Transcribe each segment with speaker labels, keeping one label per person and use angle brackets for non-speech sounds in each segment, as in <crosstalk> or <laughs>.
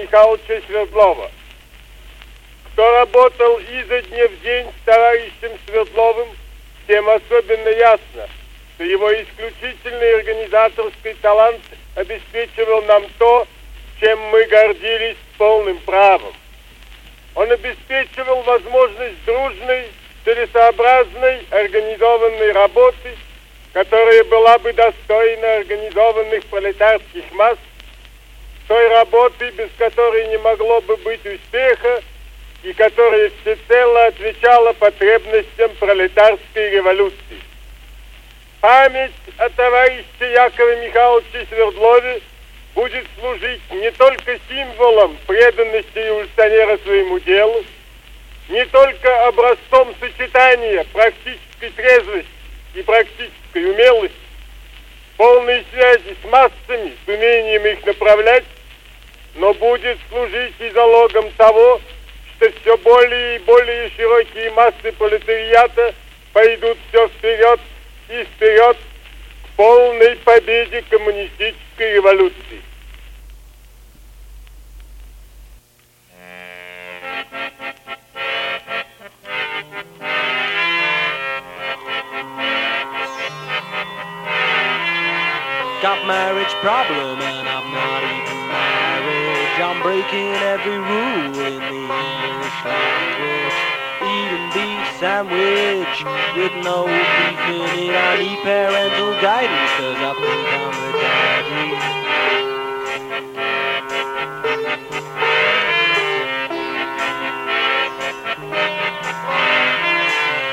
Speaker 1: Михайловича Свердлова. Кто работал изо дня в день с товарищем Свердловым, тем особенно ясно, что его исключительный организаторский талант обеспечивал нам то, чем мы гордились полным правом. Он обеспечивал возможность дружной, целесообразной, организованной работы, которая была бы достойна организованных пролетарских масс, той работы, без которой не могло бы быть успеха, и которая всецело отвечала потребностям пролетарской революции. Память о товарище Якове Михайловиче Свердлове будет служить не только символом преданности революционера своему делу, не только образцом сочетания практической трезвости и практической умелости, полной связи с массами, с умением их направлять, но будет служить и залогом того, что все более и более широкие массы пролетариата пойдут все вперед и вперед к полной победе коммунистической революции.
Speaker 2: Got marriage problem and I'm not even. I'm breaking every rule in the English language. Eating beef sandwich with no beef in it. I need parental guidance cause I think I'm a daddy.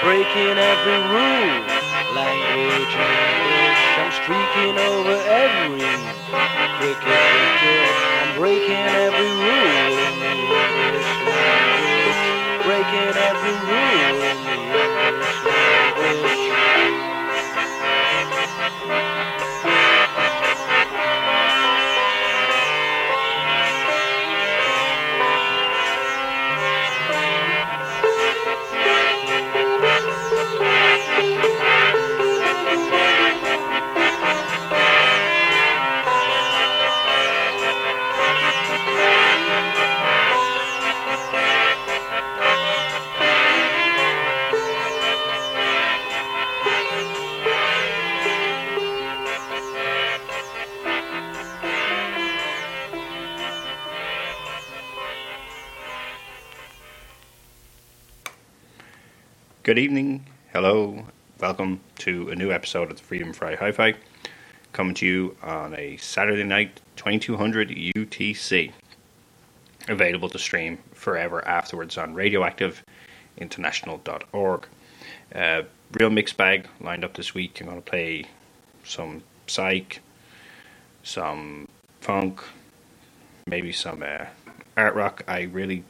Speaker 2: Breaking every rule,
Speaker 3: new episode of the Freedom Fry Hi Fi, coming to you on a Saturday night, 2200 UTC. Available to stream forever afterwards on radioactiveinternational.org. Uh, real mixed bag lined up this week. I'm going to play some psych, some funk, maybe some uh, art rock. I really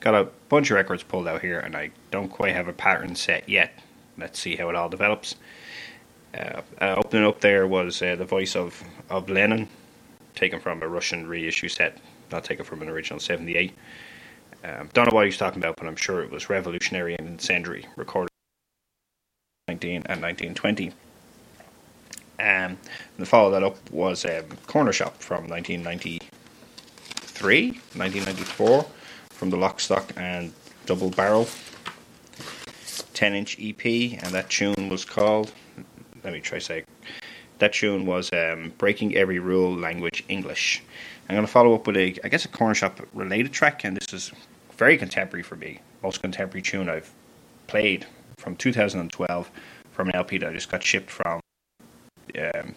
Speaker 3: got a bunch of records pulled out here, and I don't quite have a pattern set yet. Let's see how it all develops. Uh, uh, opening up there was uh, the voice of, of Lenin, taken from a Russian reissue set, not taken from an original 78. Um, don't know what he was talking about, but I'm sure it was revolutionary and incendiary, recorded 19 and 1920. Um, and to follow that up was um, Cornershop from 1993, 1994 from the Lock Stock and Double Barrel 10 inch EP, and that tune was called. Let me try say. That tune was um, Breaking Every Rule Language English. I'm going to follow up with a, I guess, a Cornershop related track, and this is very contemporary for me. Most contemporary tune I've played from 2012 from an LP that I just got shipped from um,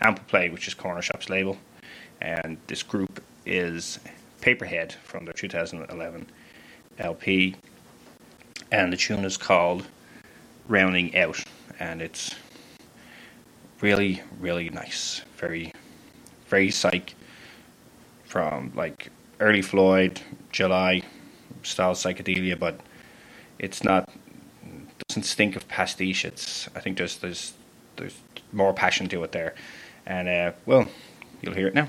Speaker 3: Ample Play, which is Cornershop's label. And this group is Paperhead from their 2011 LP, and the tune is called Rounding Out, and it's really, really nice. Very, very psych from like early Floyd, July style psychedelia, but it's not doesn't stink of pastiche. It's I think there's there's there's more passion to it there, and uh, well, you'll hear it now.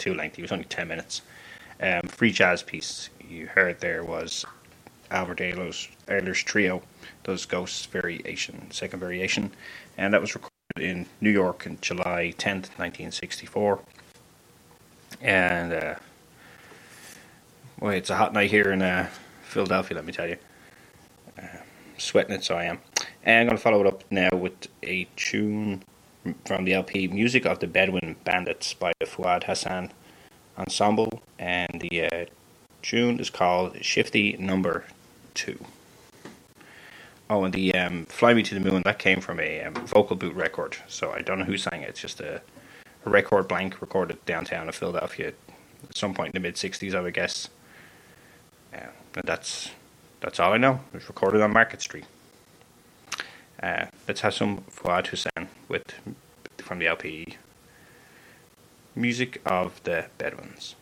Speaker 3: Too lengthy, it was only 10 minutes. Um, free jazz piece you heard there was Albert Ayler's trio, those Ghosts Variation, second variation, and that was recorded in New York on July 10th, 1964. And, uh, boy, it's a hot night here in uh, Philadelphia, let me tell you. Uh, sweating it, so I am. And I'm going to follow it up now with a tune from the LP Music of the Bedouin Bandits by the Fuad Hassan Ensemble, and the uh, tune is called Chifti Number Two. Oh, and the um, Fly Me to the Moon that came from a um, vocal boot record, so I don't know who sang it. It's just a, a record blank recorded downtown of Philadelphia at some point in the mid '60s, I would guess. Yeah, and that's that's all I know. It was recorded on Market Street. Let's have some Fuad Hussein with from the LP Music of the Bedouins.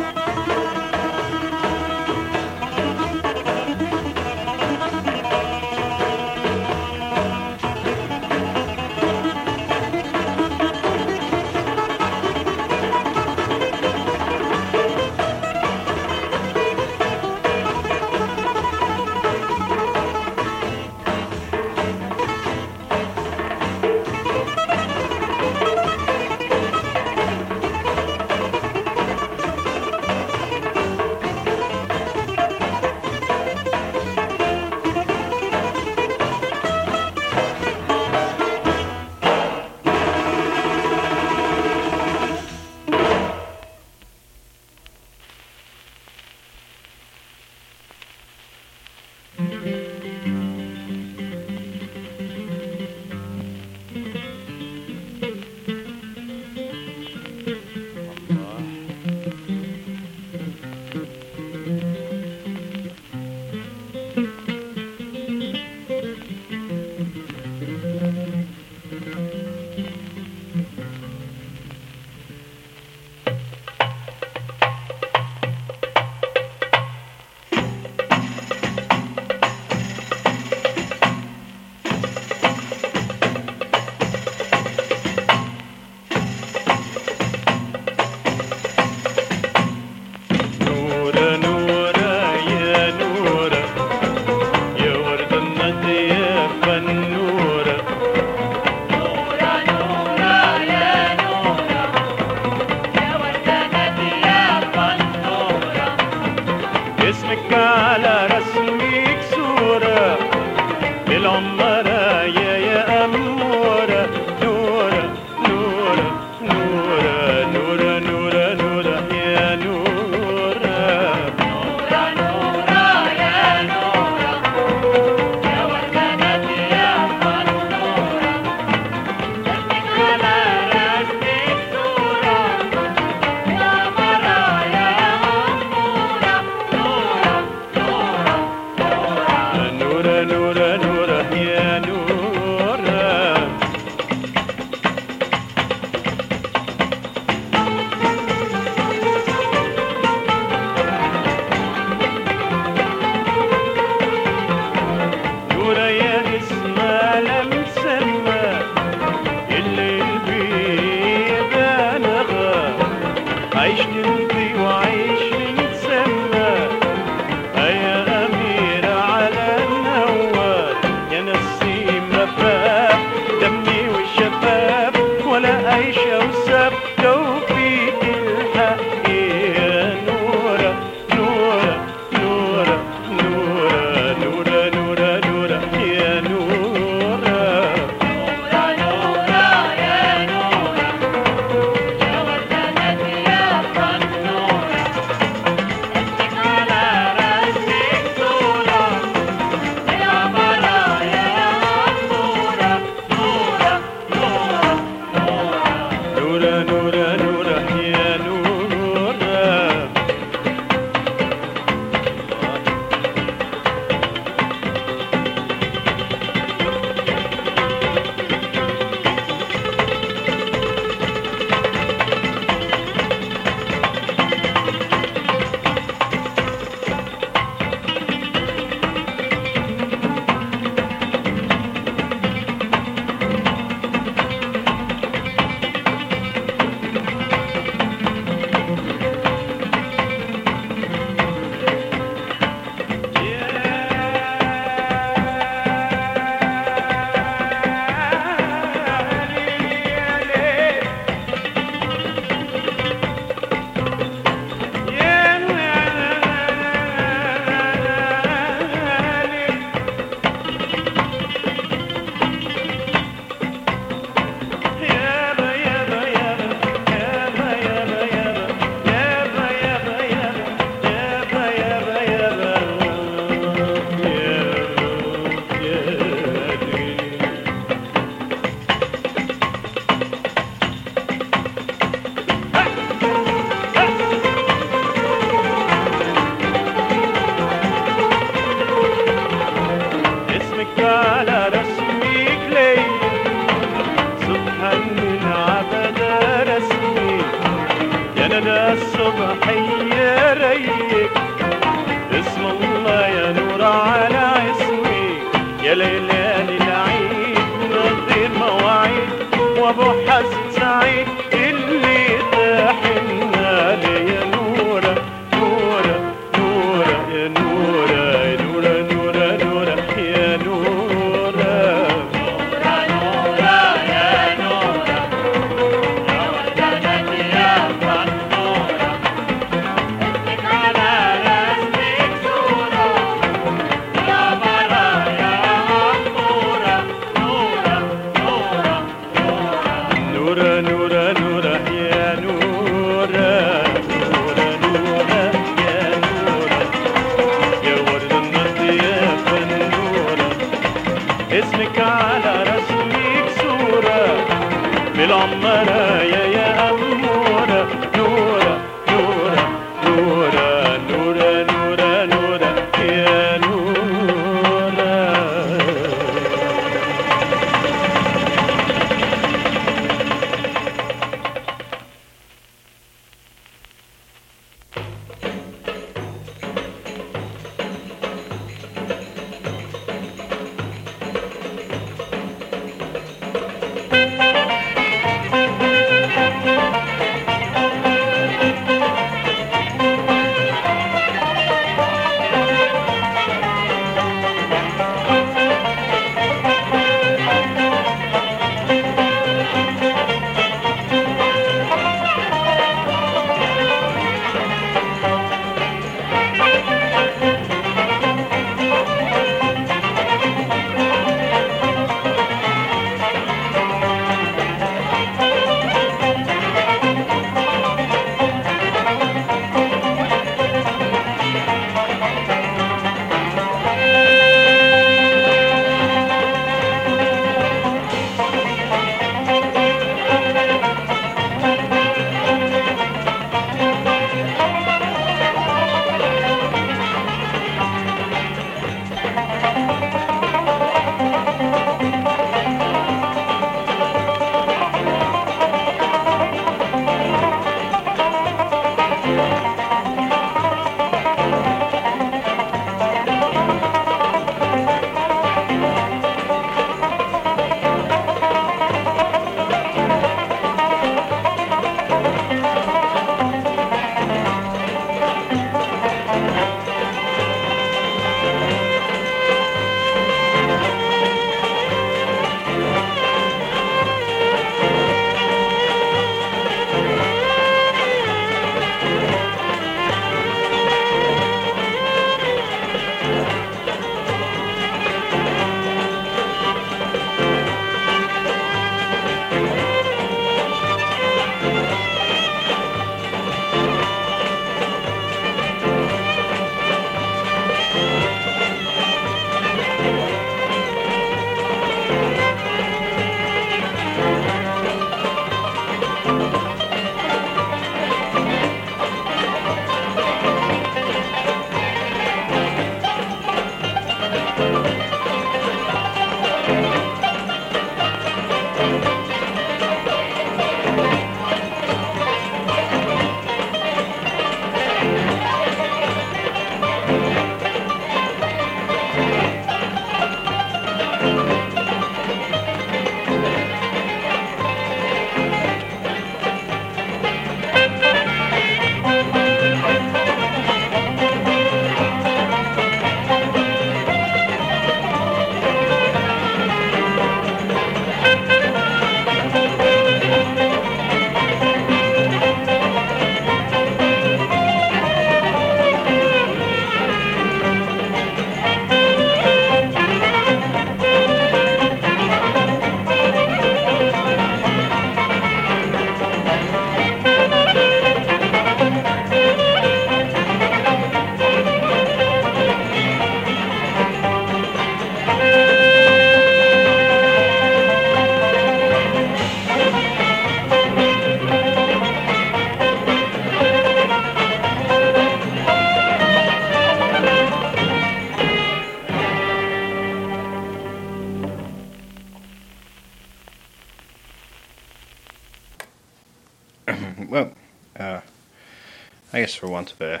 Speaker 3: Of a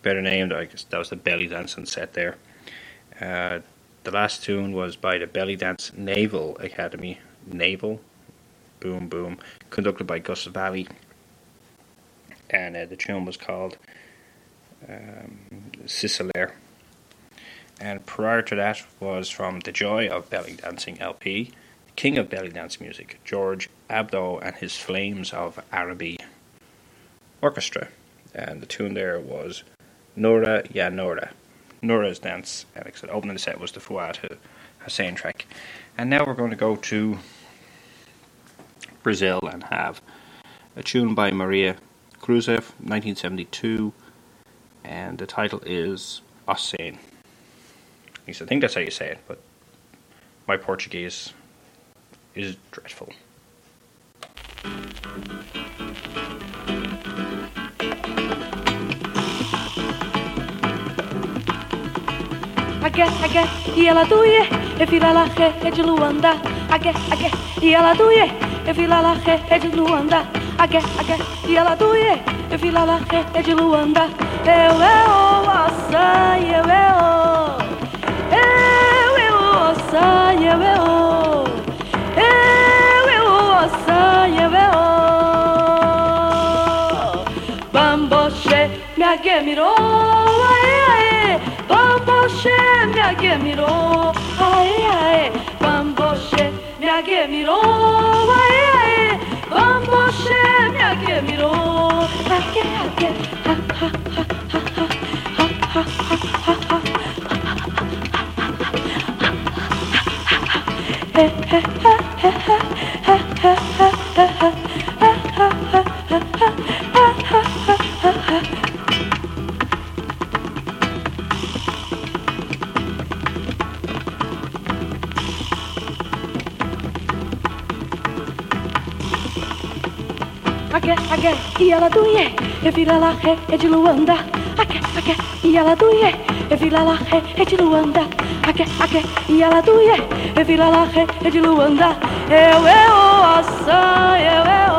Speaker 3: better name, I guess that was the belly dancing set there. Uh, the last tune was by the Belly Dance Navel Academy. Navel, boom boom, conducted by Gus Vali, and uh, the tune was called um. And prior to that was from The Joy of Belly Dancing LP, King of Belly Dance Music, George Abdo and his Flames of Araby Orchestra. And the tune there was Noora Ya Noora. Nora's Dance. And like I said, opening the set was the Fuad Hassan track. And now we're going to go to Brazil and have a tune by Maria Cruz, 1972. And the title is Ocean. I think that's how you say it, but my Portuguese is dreadful.
Speaker 4: agué, agué, e ela doie, e vila la ré, é de Luanda, agué, agué, e ela doie, e vila la ré, é de Luanda, agué, agué, e ela doie, e vila la ré, é de Luanda, eu é o açaí, eu é o, eu é o açaí, eu é o, eu é o açaí, eu bamboche, me agué mirou, me ague, mirou, ae, ae. Bamboche, me ague, mirou, ae, ae. Bamboche, me ague, mirou, ague, ague. Ha, ha, ha, ha, ha. Ha, ha, ha, ela do iê, e vira lá ré, é de Luanda. Aque, aque, e ela do iê, e vira lá ré, é de Luanda. Aque, aque, e ela do iê, e vira lá ré, é de Luanda. Eu, eu, ação, eu, eu,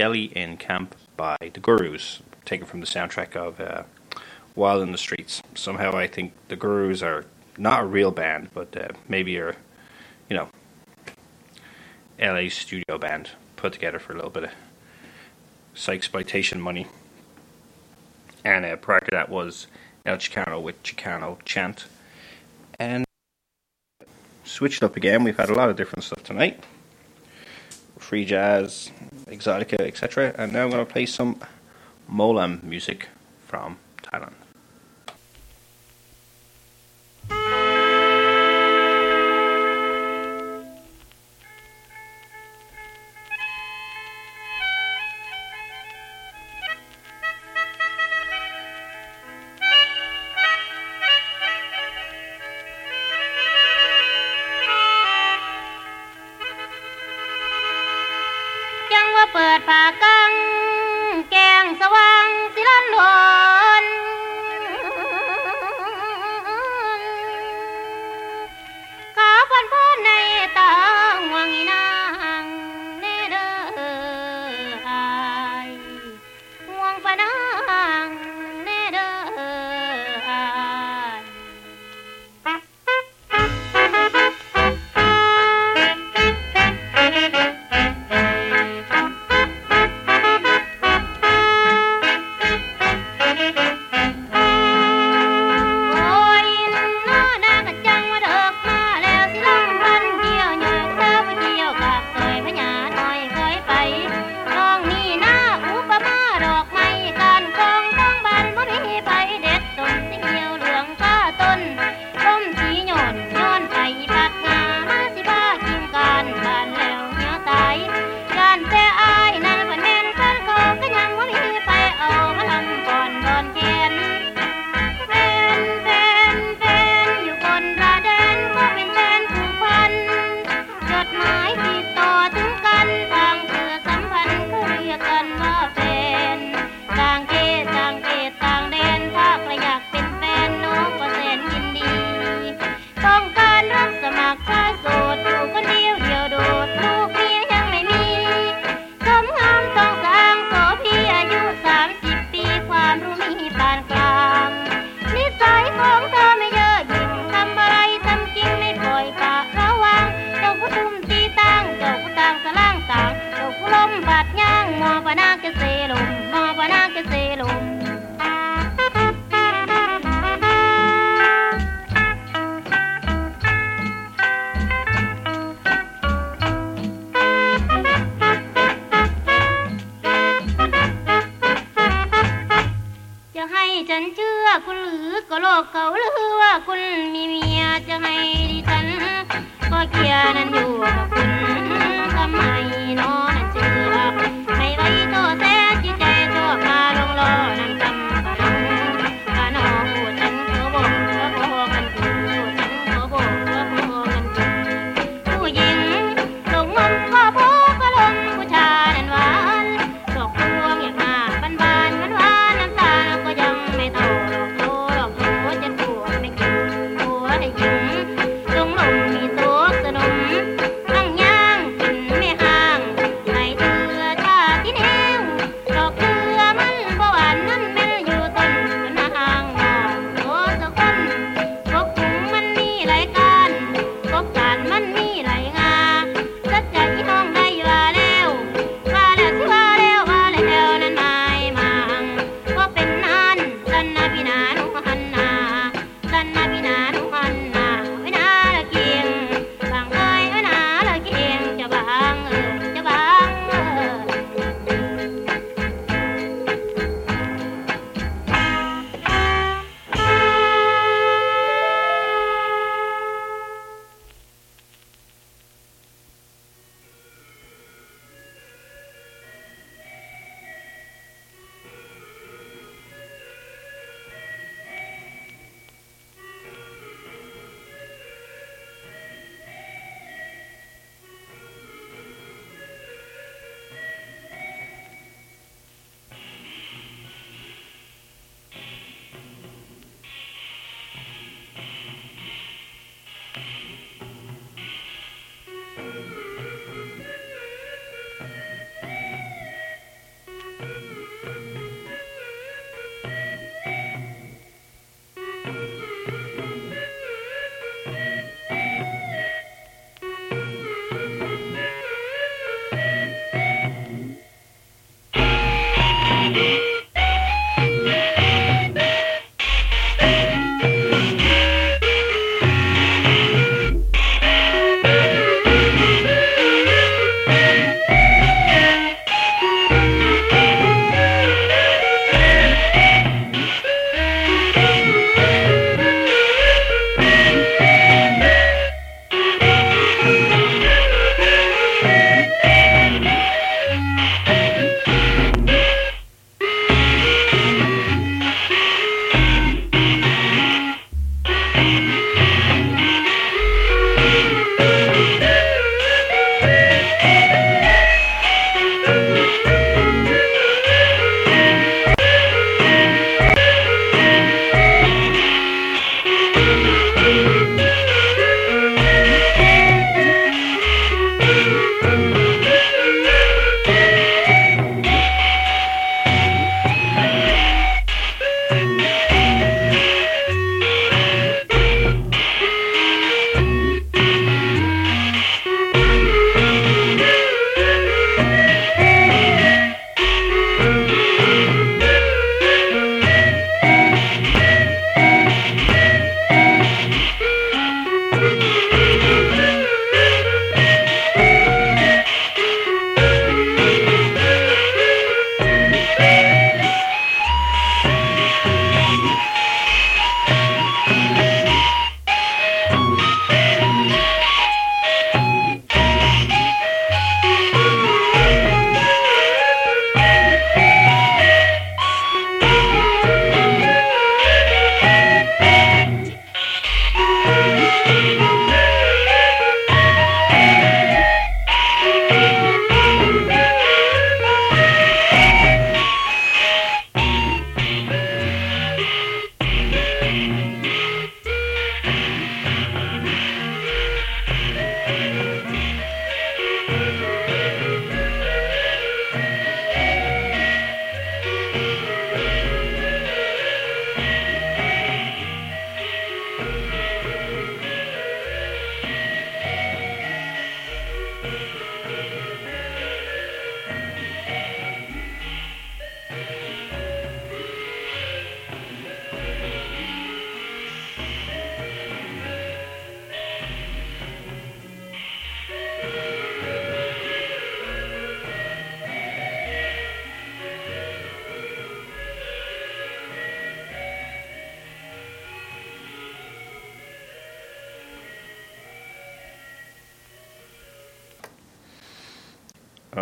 Speaker 5: Shelly in Camp by the Gurus, taken from the soundtrack of uh, Wild in the Streets. Somehow I think the Gurus are not a real band, but uh, maybe are, you know, LA studio band put together for a little bit of psychsploitation money. And uh, prior to that was El Chicano with Chicano Chant. And uh, switched up again. We've had a lot of different stuff tonight free jazz, exotica, etc. And now I'm going to play some Molam music from Thailand.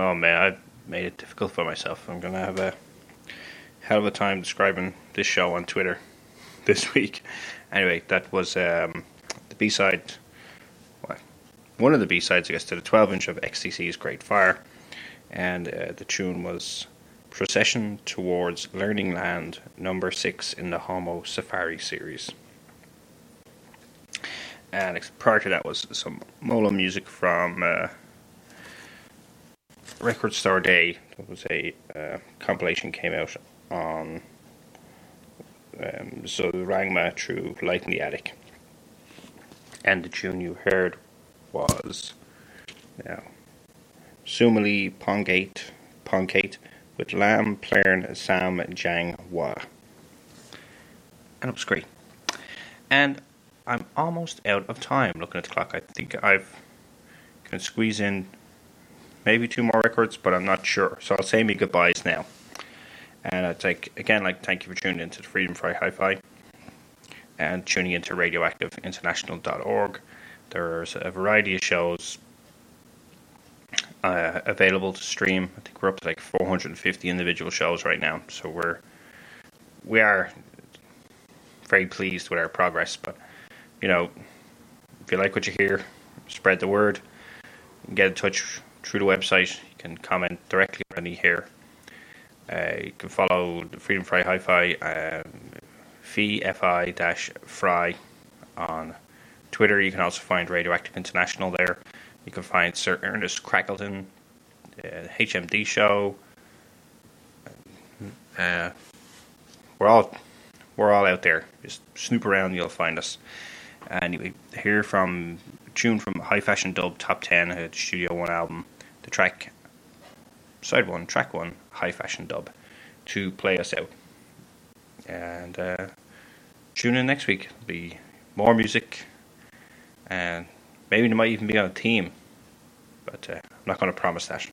Speaker 3: Oh man, I've made it difficult for myself. I'm gonna have a hell of a time describing this show on Twitter <laughs> this week. Anyway, that was um, the B side. Well, one of the B sides, I guess, to the 12 inch of XTC's Great Fire, and uh, the tune was Procession Towards Learning Land, number six in the Homo Safari series. And prior to that was some Molam music from uh, Record Store Day. It was a uh, compilation came out on um, so through Light in the Attic. And the tune you heard was now Sumali Pongate Pongate with Lam Plern Sam Jang Wa. And it was great. And I'm almost out of time looking at the clock. I think I've can squeeze in maybe two more records, but I'm not sure. So I'll say me goodbyes now. And I'd like again like thank you for tuning into the Freedom Fry Hi-Fi and tuning into radioactiveinternational.org. There's a variety of shows uh, available to stream. I think we're up to like 450 individual shows right now, so we're we are very pleased with our progress. But you know, if you like what you hear, spread the word. Get in touch through the website. You can comment directly on any here. Uh, you can follow the Freedom Fry Hi-Fi, um, fi dash fry on Twitter. You can also find Radioactive International there. You can find Sir Ernest Crackleton, uh, HMD Show. Uh, we're all we're all out there. Just snoop around, you'll find us. Anyway, here from tune from High Fashion Dub Top 10, her Studio One album, the track, side one, track one, High Fashion Dub, to play us out. And uh, tune in next week. There'll be more music, and maybe it might even be on a team, but uh, I'm not going to promise that.